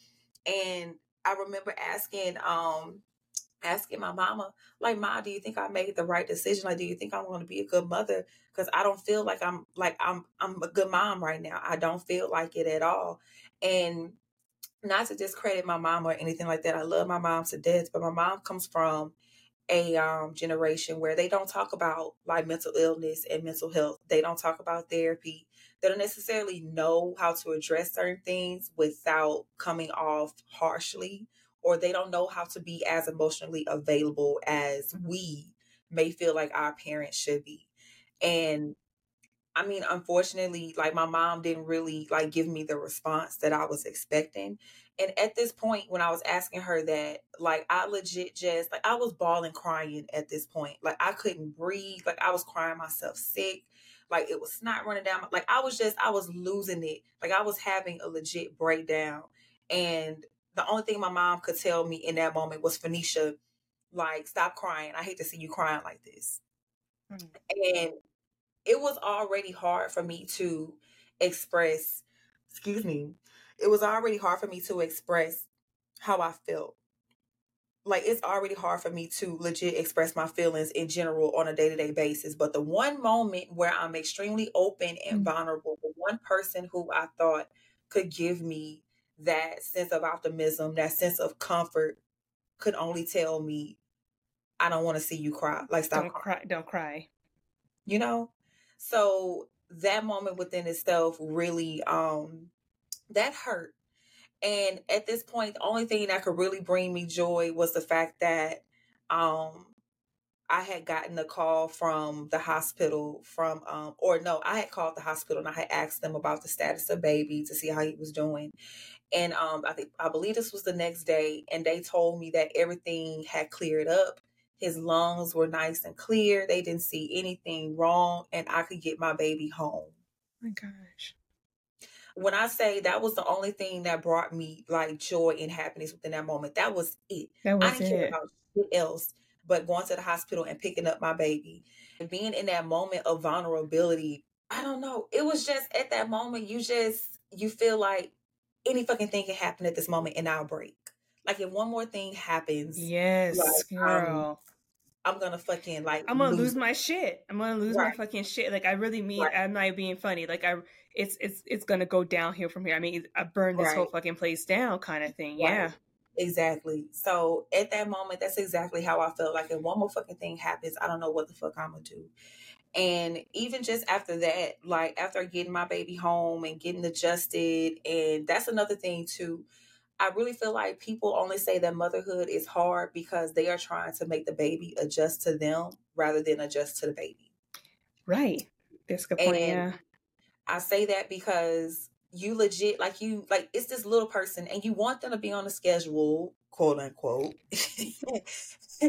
and i remember asking um asking my mama, like, Ma, do you think I made the right decision? Like, do you think I'm to be a good mother? Because I don't feel like I'm like I'm I'm a good mom right now. I don't feel like it at all. And not to discredit my mom or anything like that. I love my mom to death, but my mom comes from a um, generation where they don't talk about like mental illness and mental health. They don't talk about therapy. They don't necessarily know how to address certain things without coming off harshly or they don't know how to be as emotionally available as we may feel like our parents should be. And I mean, unfortunately, like my mom didn't really like give me the response that I was expecting. And at this point, when I was asking her that, like I legit just like I was bawling crying at this point. Like I couldn't breathe. Like I was crying myself sick. Like it was snot running down. Like I was just I was losing it. Like I was having a legit breakdown. And the only thing my mom could tell me in that moment was Fanisia, like, stop crying. I hate to see you crying like this. Mm. And it was already hard for me to express, excuse me, it was already hard for me to express how I felt. Like it's already hard for me to legit express my feelings in general on a day to day basis. But the one moment where I'm extremely open and mm. vulnerable, the one person who I thought could give me that sense of optimism, that sense of comfort, could only tell me, I don't want to see you cry. Like stop don't cry. Don't cry. You know? So that moment within itself really um that hurt. And at this point, the only thing that could really bring me joy was the fact that um I had gotten a call from the hospital from um or no, I had called the hospital and I had asked them about the status of baby to see how he was doing. And um I think I believe this was the next day and they told me that everything had cleared up. His lungs were nice and clear. They didn't see anything wrong and I could get my baby home. Oh my gosh when I say that was the only thing that brought me like joy and happiness within that moment, that was it. That was I didn't it. care about shit else but going to the hospital and picking up my baby and being in that moment of vulnerability. I don't know. It was just at that moment you just you feel like any fucking thing can happen at this moment and I'll break. Like if one more thing happens, yes, like, um, girl. I'm gonna fucking like I'm gonna lose, lose my shit. I'm gonna lose right. my fucking shit. Like I really mean right. I'm not being funny. Like I it's it's it's gonna go downhill from here. I mean I burned this right. whole fucking place down kind of thing. Yeah. Exactly. So at that moment, that's exactly how I felt. Like if one more fucking thing happens, I don't know what the fuck I'm gonna do. And even just after that, like after getting my baby home and getting adjusted, and that's another thing too. I really feel like people only say that motherhood is hard because they are trying to make the baby adjust to them rather than adjust to the baby. Right. That's good point. And yeah. I say that because you legit like you like it's this little person and you want them to be on a schedule, quote unquote.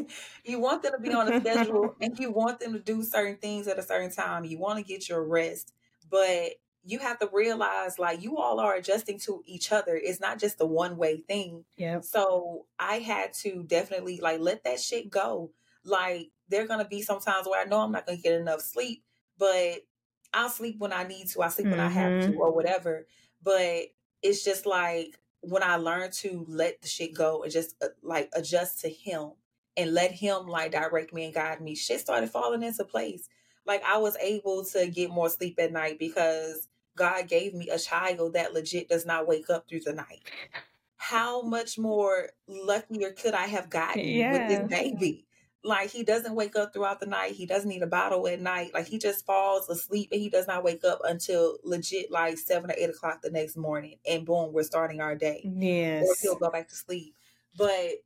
you want them to be on a schedule and you want them to do certain things at a certain time. You want to get your rest, but you have to realize like you all are adjusting to each other. It's not just a one way thing. Yeah. So I had to definitely like let that shit go. Like there are gonna be some times where I know I'm not gonna get enough sleep, but I'll sleep when I need to. I sleep mm-hmm. when I have to, mm-hmm. or whatever. But it's just like when I learned to let the shit go and just uh, like adjust to him and let him like direct me and guide me, shit started falling into place. Like I was able to get more sleep at night because God gave me a child that legit does not wake up through the night. How much more luckier could I have gotten yeah. with this baby? Like he doesn't wake up throughout the night. He doesn't need a bottle at night. Like he just falls asleep and he does not wake up until legit like seven or eight o'clock the next morning. And boom, we're starting our day. Yes. Or he'll go back to sleep. But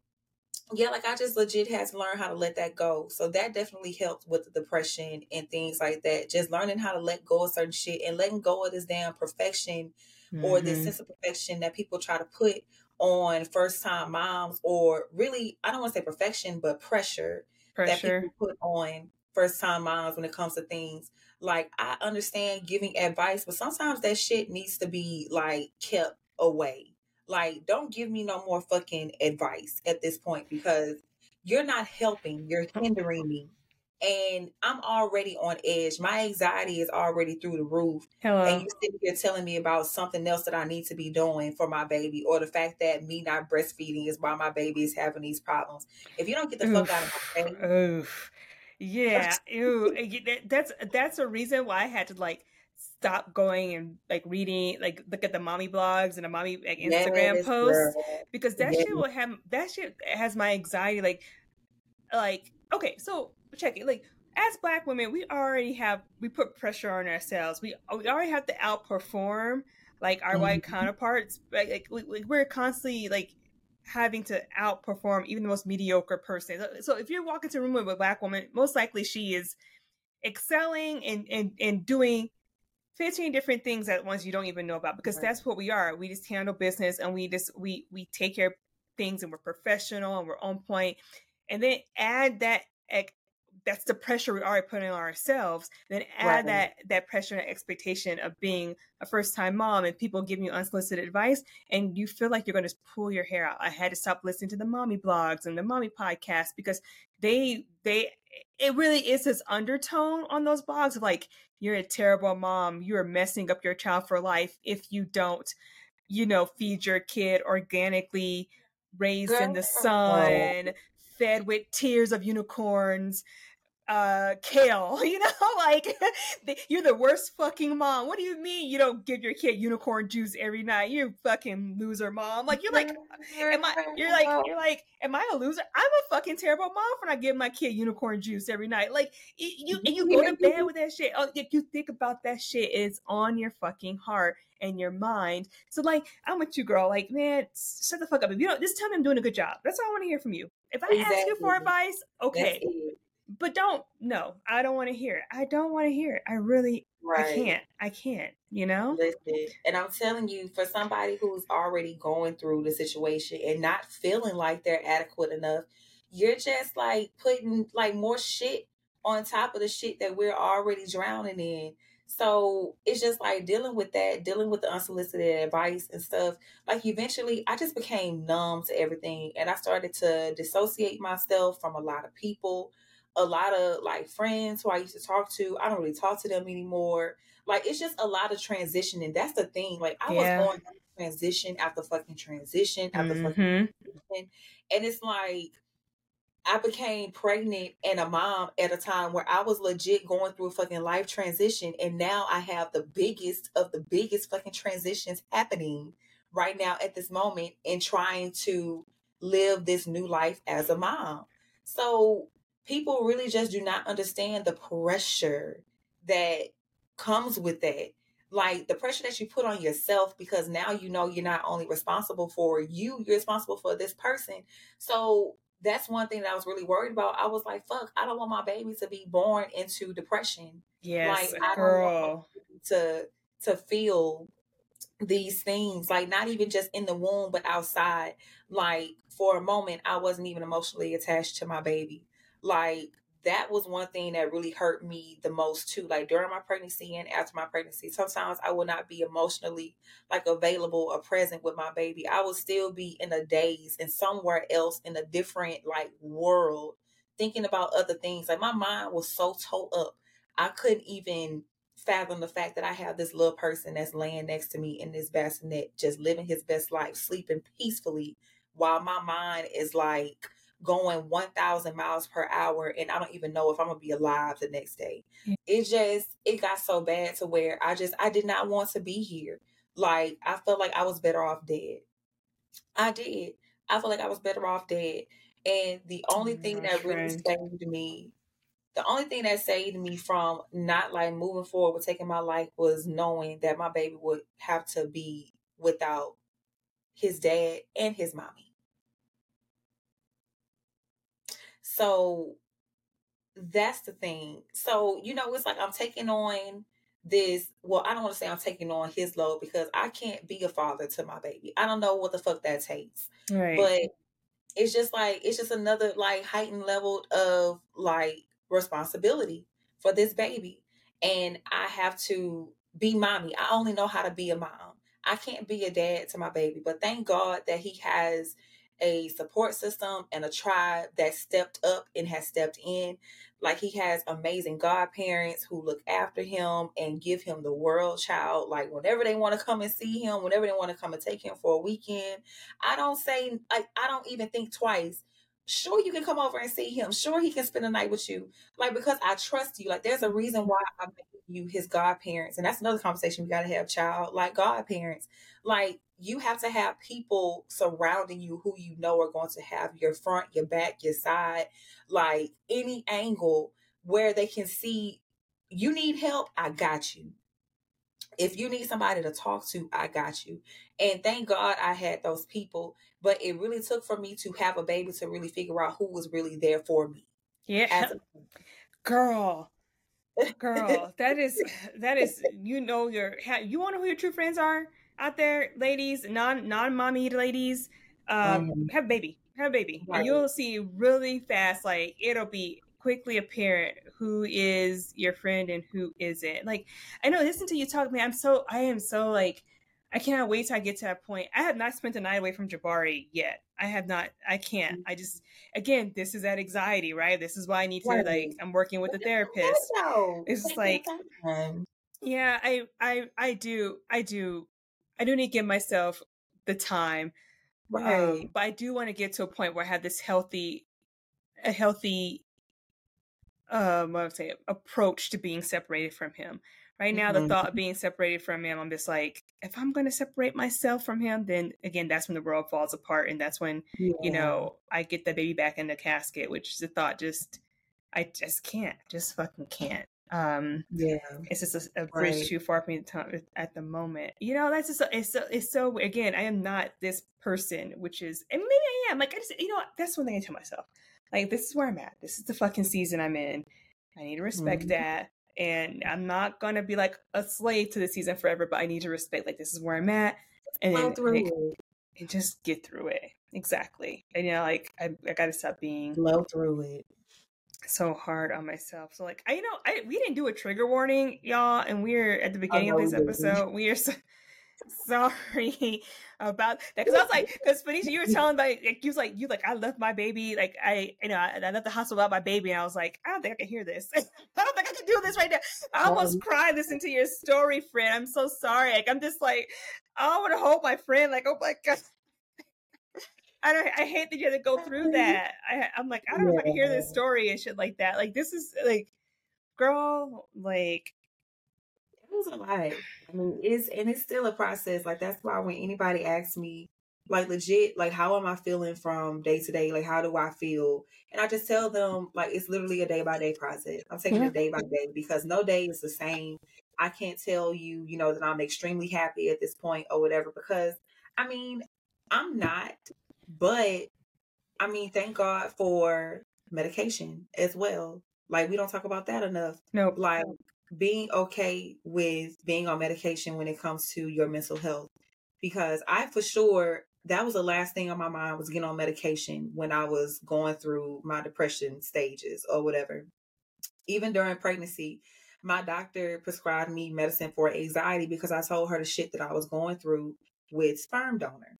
yeah, like I just legit had to learn how to let that go. So that definitely helped with the depression and things like that. Just learning how to let go of certain shit and letting go of this damn perfection mm-hmm. or this mm-hmm. sense of perfection that people try to put on first time moms or really I don't want to say perfection, but pressure, pressure. that people put on first time moms when it comes to things. Like I understand giving advice, but sometimes that shit needs to be like kept away. Like don't give me no more fucking advice at this point because you're not helping, you're hindering me and I'm already on edge. My anxiety is already through the roof. Hello. And you sit here telling me about something else that I need to be doing for my baby, or the fact that me not breastfeeding is why my baby is having these problems. If you don't get the Oof. fuck out of my face, Oof. yeah, ew, that's that's a reason why I had to like stop going and like reading like look at the mommy blogs and the mommy like Instagram yes, posts girl. because that yes. shit will have that shit has my anxiety like like okay so check it. Like as black women, we already have we put pressure on ourselves. We we already have to outperform like our mm-hmm. white counterparts. Like, like we, we're constantly like having to outperform even the most mediocre person. So if you're walking to a room with a black woman, most likely she is excelling and and, and doing 15 different things at once you don't even know about because right. that's what we are. We just handle business and we just we we take care of things and we're professional and we're on point. And then add that that's the pressure we already putting on ourselves. Then add right. that that pressure and expectation of being a first time mom and people giving you unsolicited advice, and you feel like you're going to pull your hair out. I had to stop listening to the mommy blogs and the mommy podcasts because they they it really is this undertone on those blogs of like you're a terrible mom, you are messing up your child for life if you don't, you know, feed your kid organically, raised in the sun, fed with tears of unicorns uh kale you know like you're the worst fucking mom. What do you mean you don't give your kid unicorn juice every night? You fucking loser mom. Like you're like am i you're like you're like am i a loser? I'm a fucking terrible mom for not giving my kid unicorn juice every night. Like you and you go to bed with that shit. Oh if you think about that shit it's on your fucking heart and your mind. So like i'm with you girl. Like man shut the fuck up. If you don't just tell me i'm doing a good job. That's all i want to hear from you. If i exactly. ask you for advice okay but don't no i don't want to hear it i don't want to hear it i really right. i can't i can't you know Listen, and i'm telling you for somebody who's already going through the situation and not feeling like they're adequate enough you're just like putting like more shit on top of the shit that we're already drowning in so it's just like dealing with that, dealing with the unsolicited advice and stuff. Like eventually, I just became numb to everything and I started to dissociate myself from a lot of people a lot of like friends who I used to talk to, I don't really talk to them anymore. Like it's just a lot of transitioning. That's the thing. Like I yeah. was going through transition after fucking transition after mm-hmm. fucking transition. And it's like I became pregnant and a mom at a time where I was legit going through a fucking life transition. And now I have the biggest of the biggest fucking transitions happening right now at this moment in trying to live this new life as a mom. So people really just do not understand the pressure that comes with that. Like the pressure that you put on yourself because now you know you're not only responsible for you you're responsible for this person. So that's one thing that i was really worried about. I was like fuck i don't want my baby to be born into depression. Yes like girl. to to feel these things like not even just in the womb but outside. Like for a moment i wasn't even emotionally attached to my baby like that was one thing that really hurt me the most too. Like during my pregnancy and after my pregnancy, sometimes I would not be emotionally like available or present with my baby. I would still be in a daze and somewhere else in a different like world, thinking about other things. Like my mind was so towed up, I couldn't even fathom the fact that I have this little person that's laying next to me in this bassinet, just living his best life, sleeping peacefully, while my mind is like going 1000 miles per hour and I don't even know if I'm going to be alive the next day. Yeah. It just it got so bad to where I just I did not want to be here. Like I felt like I was better off dead. I did. I felt like I was better off dead. And the only oh, thing that really saved me the only thing that saved me from not like moving forward with taking my life was knowing that my baby would have to be without his dad and his mommy. So that's the thing. So, you know, it's like I'm taking on this. Well, I don't want to say I'm taking on his load because I can't be a father to my baby. I don't know what the fuck that takes. Right. But it's just like, it's just another like heightened level of like responsibility for this baby. And I have to be mommy. I only know how to be a mom. I can't be a dad to my baby, but thank God that he has a support system and a tribe that stepped up and has stepped in. Like he has amazing godparents who look after him and give him the world child. Like whenever they want to come and see him, whenever they want to come and take him for a weekend, I don't say like I don't even think twice. Sure, you can come over and see him. Sure, he can spend a night with you. Like because I trust you. Like there's a reason why I made you his godparents, and that's another conversation we got to have. Child, like godparents, like you have to have people surrounding you who you know are going to have your front, your back, your side, like any angle where they can see you need help, I got you. if you need somebody to talk to, I got you. And thank God I had those people. But it really took for me to have a baby to really figure out who was really there for me. Yeah. A- Girl. Girl, that is that is you know your you want to know who your true friends are out there, ladies, non non mommy ladies. Um, mm-hmm. have a baby, have a baby, right. and you'll see really fast. Like it'll be quickly apparent who is your friend and who isn't. Like I know, listen to you talk, man. I'm so I am so like I cannot wait till I get to that point. I have not spent a night away from Jabari yet. I have not. I can't. I just again, this is that anxiety, right? This is why I need to like. I'm working with a therapist. It's just like, yeah, I, I, I do, I do, I do need to give myself the time, right? Um, but I do want to get to a point where I have this healthy, a healthy um I would say approach to being separated from him. Right now, mm-hmm. the thought of being separated from him, I'm just like, if I'm going to separate myself from him, then again, that's when the world falls apart, and that's when yeah. you know I get the baby back in the casket, which is a thought just I just can't, just fucking can't. Um, yeah, it's just a, a bridge right. too far for me to, at the moment. You know, that's just it's so it's so again. I am not this person, which is and maybe I am. Like I just you know that's one thing I tell myself. Like, this is where I'm at. This is the fucking season I'm in. I need to respect mm-hmm. that. And I'm not gonna be like a slave to the season forever, but I need to respect like this is where I'm at. And then and, and just get through it. Exactly. And you know, like I, I gotta stop being blow through it so hard on myself. So like I you know I we didn't do a trigger warning, y'all, and we're at the beginning of this episode. We are so, sorry about that because I was like, because Fanisia, you were telling like, like you was like you like I left my baby like I you know I, I left the hospital without my baby and I was like I don't think I can hear this. I don't think I can do this right now. I almost um, cried listening to your story, friend. I'm so sorry. Like I'm just like I want to hold my friend. Like oh my god. I don't. I hate that you had to go through that. I, I'm like, I don't know if I can hear this story and shit like that. Like, this is like, girl, like, was a lot. I mean, it's and it's still a process. Like that's why when anybody asks me, like legit, like how am I feeling from day to day? Like how do I feel? And I just tell them like it's literally a day by day process. I'm taking it day by day because no day is the same. I can't tell you, you know, that I'm extremely happy at this point or whatever because I mean, I'm not, but I mean, thank God for medication as well. Like we don't talk about that enough. No, nope. like being okay with being on medication when it comes to your mental health because I for sure that was the last thing on my mind was getting on medication when I was going through my depression stages or whatever. Even during pregnancy, my doctor prescribed me medicine for anxiety because I told her the shit that I was going through with sperm donor.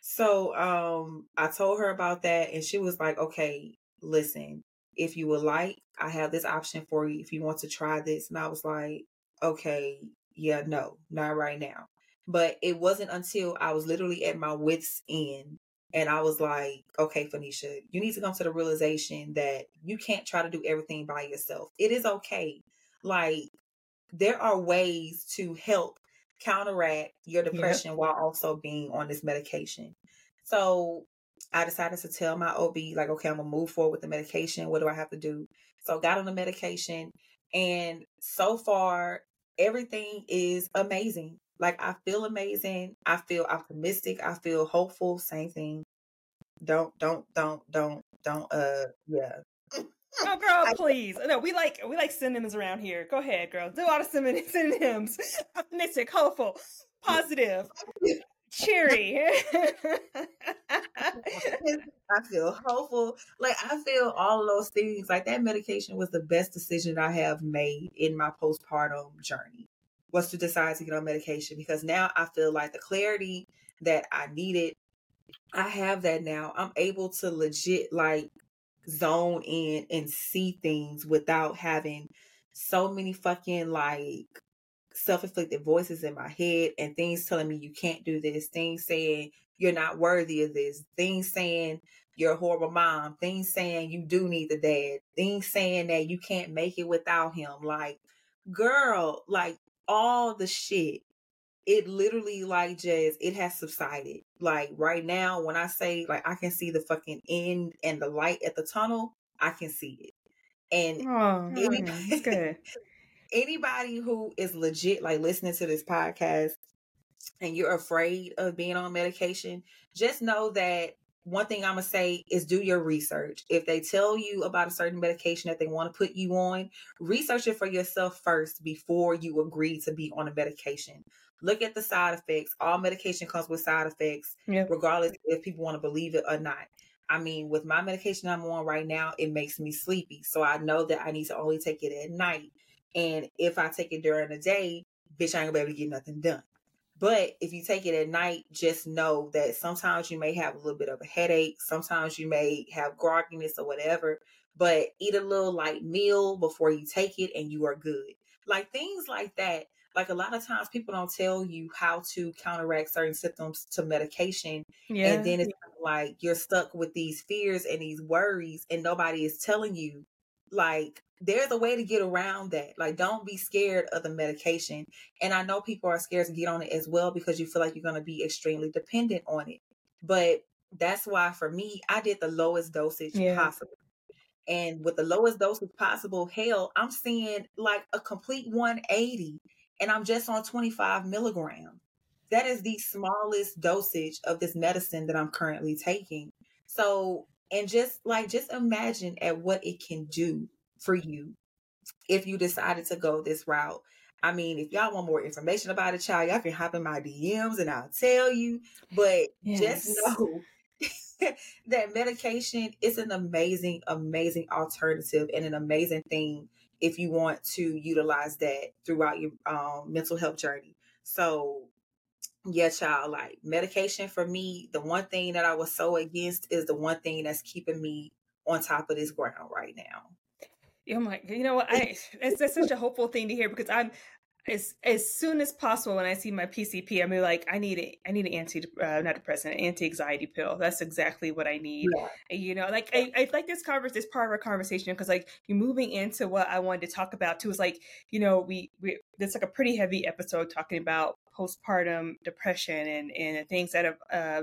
So um I told her about that and she was like, "Okay, listen, if you would like, I have this option for you if you want to try this. And I was like, okay, yeah, no, not right now. But it wasn't until I was literally at my wits' end and I was like, okay, Fanisia, you need to come to the realization that you can't try to do everything by yourself. It is okay. Like, there are ways to help counteract your depression yep. while also being on this medication. So I decided to tell my OB, like, okay, I'm gonna move forward with the medication. What do I have to do? So got on the medication, and so far everything is amazing. Like I feel amazing. I feel optimistic. I feel hopeful. Same thing. Don't, don't, don't, don't, don't. Uh, yeah. Oh, girl, please. No, we like we like synonyms around here. Go ahead, girl. Do a all the synonyms. Optimistic, hopeful, positive cheery. I feel hopeful. Like I feel all those things. Like that medication was the best decision I have made in my postpartum journey. Was to decide to get on medication because now I feel like the clarity that I needed, I have that now. I'm able to legit like zone in and see things without having so many fucking like self-inflicted voices in my head and things telling me you can't do this, things saying you're not worthy of this, things saying you're a horrible mom, things saying you do need the dad, things saying that you can't make it without him. Like, girl, like all the shit. It literally like just it has subsided. Like right now, when I say like I can see the fucking end and the light at the tunnel, I can see it. And oh, good. anybody who is legit like listening to this podcast and you're afraid of being on medication, just know that one thing I'm gonna say is do your research. If they tell you about a certain medication that they want to put you on, research it for yourself first before you agree to be on a medication. Look at the side effects. All medication comes with side effects, yep. regardless if people want to believe it or not. I mean, with my medication I'm on right now, it makes me sleepy. So I know that I need to only take it at night. And if I take it during the day, bitch, I ain't gonna be able to get nothing done. But if you take it at night, just know that sometimes you may have a little bit of a headache. Sometimes you may have grogginess or whatever. But eat a little light meal before you take it and you are good. Like things like that. Like a lot of times people don't tell you how to counteract certain symptoms to medication. Yeah. And then it's like you're stuck with these fears and these worries and nobody is telling you like there's a way to get around that. Like, don't be scared of the medication. And I know people are scared to get on it as well because you feel like you're going to be extremely dependent on it. But that's why for me, I did the lowest dosage yeah. possible. And with the lowest dosage possible, hell, I'm seeing like a complete 180 and I'm just on 25 milligrams. That is the smallest dosage of this medicine that I'm currently taking. So, and just like, just imagine at what it can do for you if you decided to go this route. I mean, if y'all want more information about it, child, y'all can hop in my DMs and I'll tell you. But yes. just know that medication is an amazing, amazing alternative and an amazing thing if you want to utilize that throughout your um, mental health journey. So, yeah, child, like medication for me, the one thing that I was so against is the one thing that's keeping me on top of this ground right now. Oh my, you know what? I it's that's such a hopeful thing to hear because I'm as as soon as possible when I see my PCP, I'm like, I need a I need an anti uh, not depressant, anti anxiety pill. That's exactly what I need. Yeah. You know, like I, I like this converse this part of our conversation because like you're moving into what I wanted to talk about too. Is like you know we we there's like a pretty heavy episode talking about postpartum depression and and things that have uh,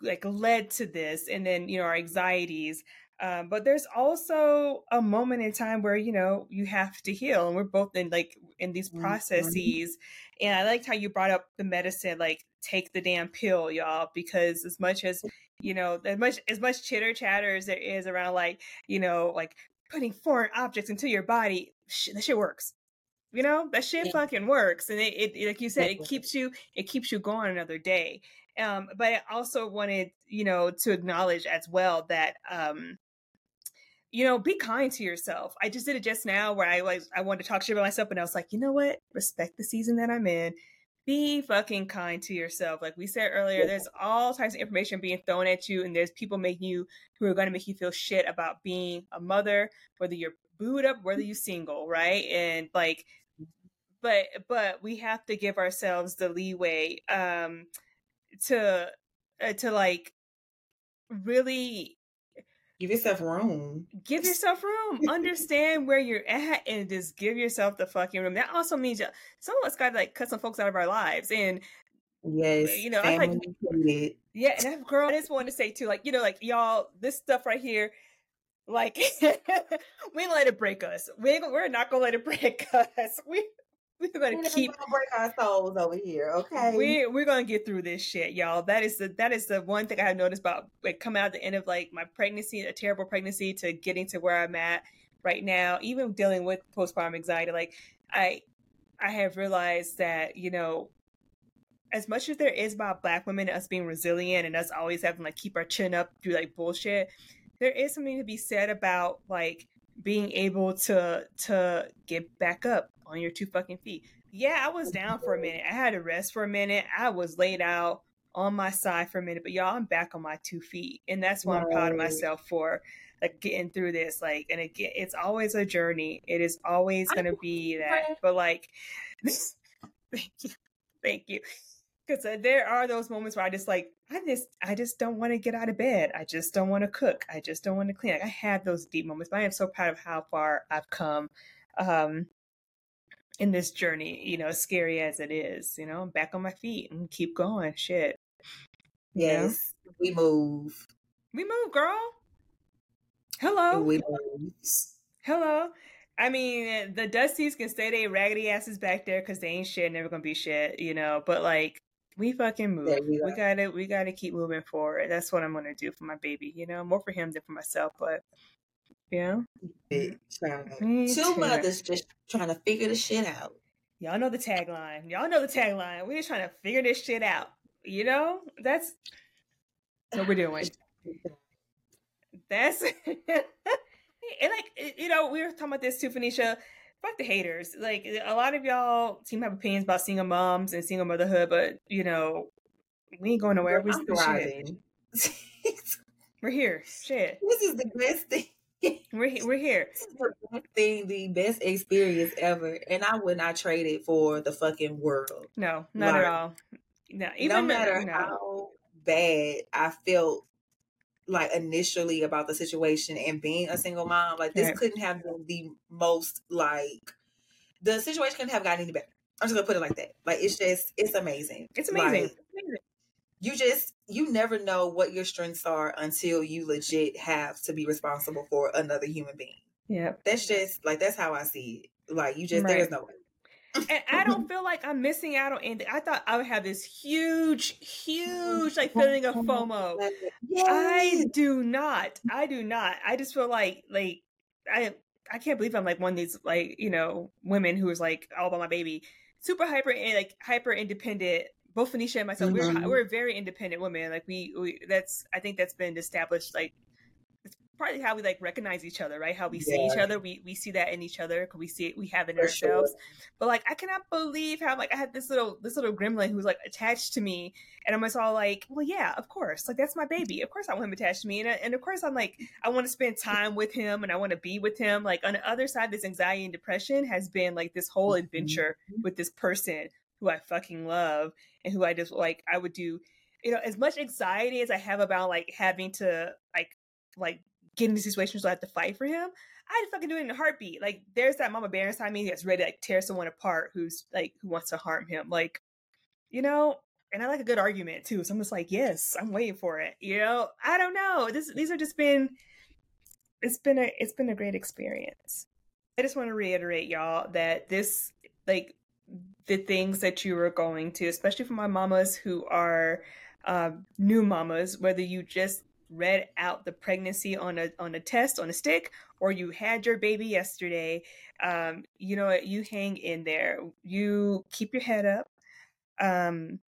like led to this, and then you know our anxieties. Um, but there's also a moment in time where you know you have to heal, and we're both in like in these mm-hmm. processes. Mm-hmm. And I liked how you brought up the medicine, like take the damn pill, y'all, because as much as you know, as much as much chitter chatter as there is around, like you know, like putting foreign objects into your body, sh- that shit works. You know, that shit yeah. fucking works, and it, it, like you said, it keeps you, it keeps you going another day. Um, but I also wanted, you know, to acknowledge as well that um, you know, be kind to yourself. I just did it just now where I was I wanted to talk shit about myself, and I was like, you know what? Respect the season that I'm in. Be fucking kind to yourself. Like we said earlier, there's all types of information being thrown at you, and there's people making you who are going to make you feel shit about being a mother, whether you're booed up, whether you're single, right? And like, but but we have to give ourselves the leeway um to uh, to like really Give yourself room. Give yourself room. Understand where you're at and just give yourself the fucking room. That also means some of us got to like cut some folks out of our lives. And yes, you know, I like, yeah, and that girl, I just wanted to say too, like, you know, like y'all, this stuff right here, like we let it break us. We we're not gonna let it break us. We we're gonna we're keep gonna break our souls over here, okay? We we're gonna get through this shit, y'all. That is the that is the one thing I have noticed about like coming out at the end of like my pregnancy, a terrible pregnancy, to getting to where I'm at right now, even dealing with postpartum anxiety. Like I I have realized that you know as much as there is about black women us being resilient and us always having like keep our chin up through like bullshit there is something to be said about like being able to to get back up on your two fucking feet. Yeah, I was down for a minute. I had to rest for a minute. I was laid out on my side for a minute, but y'all, I'm back on my two feet, and that's what I'm proud of myself for, like getting through this. Like, and again, it's always a journey. It is always gonna be that. But like, thank you, thank you because uh, there are those moments where I just like I just I just don't want to get out of bed. I just don't want to cook. I just don't want to clean. Like, I had those deep moments, but I am so proud of how far I've come um, in this journey. You know, scary as it is, you know, I'm back on my feet and keep going. Shit. Yes, you know? we move. We move, girl. Hello. We move. Hello. I mean, the Dusties can stay their raggedy asses back there because they ain't shit, never gonna be shit, you know. But like, we fucking move. We, we, gotta, we gotta keep moving forward. That's what I'm gonna do for my baby, you know, more for him than for myself. But yeah, two mothers just trying to figure the shit out. Y'all know the tagline. Y'all know the tagline. We're just trying to figure this shit out. You know, that's what we're doing. That's and like you know, we were talking about this too, Fanisia. Fuck the haters. Like a lot of y'all seem to have opinions about single moms and single motherhood, but you know, we ain't going nowhere. We're, we're here. Shit. This is the best thing. we're we're here. This is the best thing, the best experience ever, and I would not trade it for the fucking world. No, not like, at all. No, even no matter no. how bad I felt like initially about the situation and being a single mom, like this right. couldn't have been the most like the situation couldn't have gotten any better. I'm just gonna put it like that. Like it's just it's amazing. It's amazing. Like, you just you never know what your strengths are until you legit have to be responsible for another human being. Yeah. That's just like that's how I see it. Like you just right. there's no way and I don't feel like I'm missing out on anything. I thought I would have this huge, huge like feeling of FOMO. Yes. I do not. I do not. I just feel like like I I can't believe I'm like one of these like you know women who is like all about my baby, super hyper eh, like hyper independent. Both Fanisia and myself, mm-hmm. we're we're very independent women. Like we, we that's I think that's been established like it's partly how we like recognize each other, right? How we see each other. We we see that in each other because we see it, we have it in For ourselves. Sure. But like I cannot believe how like I had this little this little gremlin who was like attached to me, and I'm just all like, well, yeah, of course, like that's my baby. Of course, I want him attached to me, and and of course, I'm like, I want to spend time with him, and I want to be with him. Like on the other side, this anxiety and depression has been like this whole mm-hmm. adventure mm-hmm. with this person who I fucking love and who I just like I would do you know, as much anxiety as I have about like having to like like get into situations where I have to fight for him, I'd fucking do it in a heartbeat. Like there's that mama bear inside me that's ready to like tear someone apart who's like who wants to harm him. Like, you know, and I like a good argument too. So I'm just like, yes, I'm waiting for it. You know, I don't know. This these are just been it's been a it's been a great experience. I just want to reiterate y'all that this like the things that you are going to, especially for my mamas who are um, new mamas, whether you just read out the pregnancy on a on a test on a stick or you had your baby yesterday um you know you hang in there. You keep your head up. Um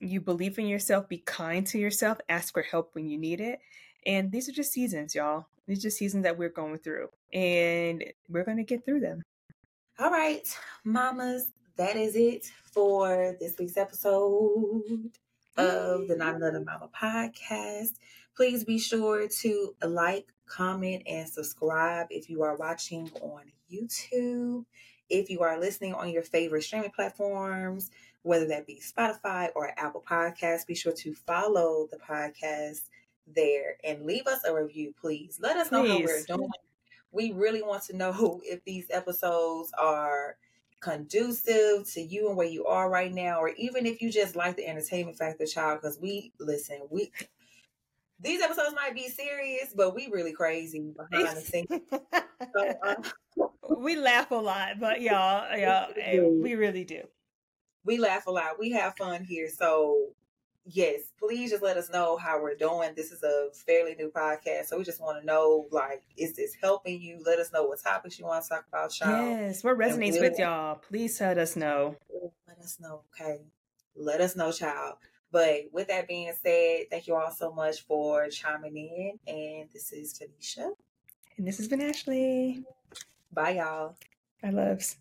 you believe in yourself be kind to yourself ask for help when you need it. And these are just seasons y'all. These are just seasons that we're going through and we're going to get through them all right mamas that is it for this week's episode of the Not Another Mama podcast. Please be sure to like, comment, and subscribe if you are watching on YouTube. If you are listening on your favorite streaming platforms, whether that be Spotify or Apple Podcasts, be sure to follow the podcast there and leave us a review, please. Let us know please. how we're doing. We really want to know if these episodes are conducive to you and where you are right now, or even if you just like the entertainment factor, child. Because we listen, we these episodes might be serious, but we really crazy behind the scenes. so, uh, we laugh a lot, but y'all, y'all, we really do. We laugh a lot. We have fun here. So, yes, please just let us know how we're doing. This is a fairly new podcast, so we just want to know, like, is this helping you? Let us know what topics you want to talk about, y'all. Yes, what resonates with y'all? Please let us know. Let us know, okay? Let us know, child. But with that being said, thank you all so much for chiming in. And this is Fanisia. And this has been Ashley. Bye, y'all. Bye, loves.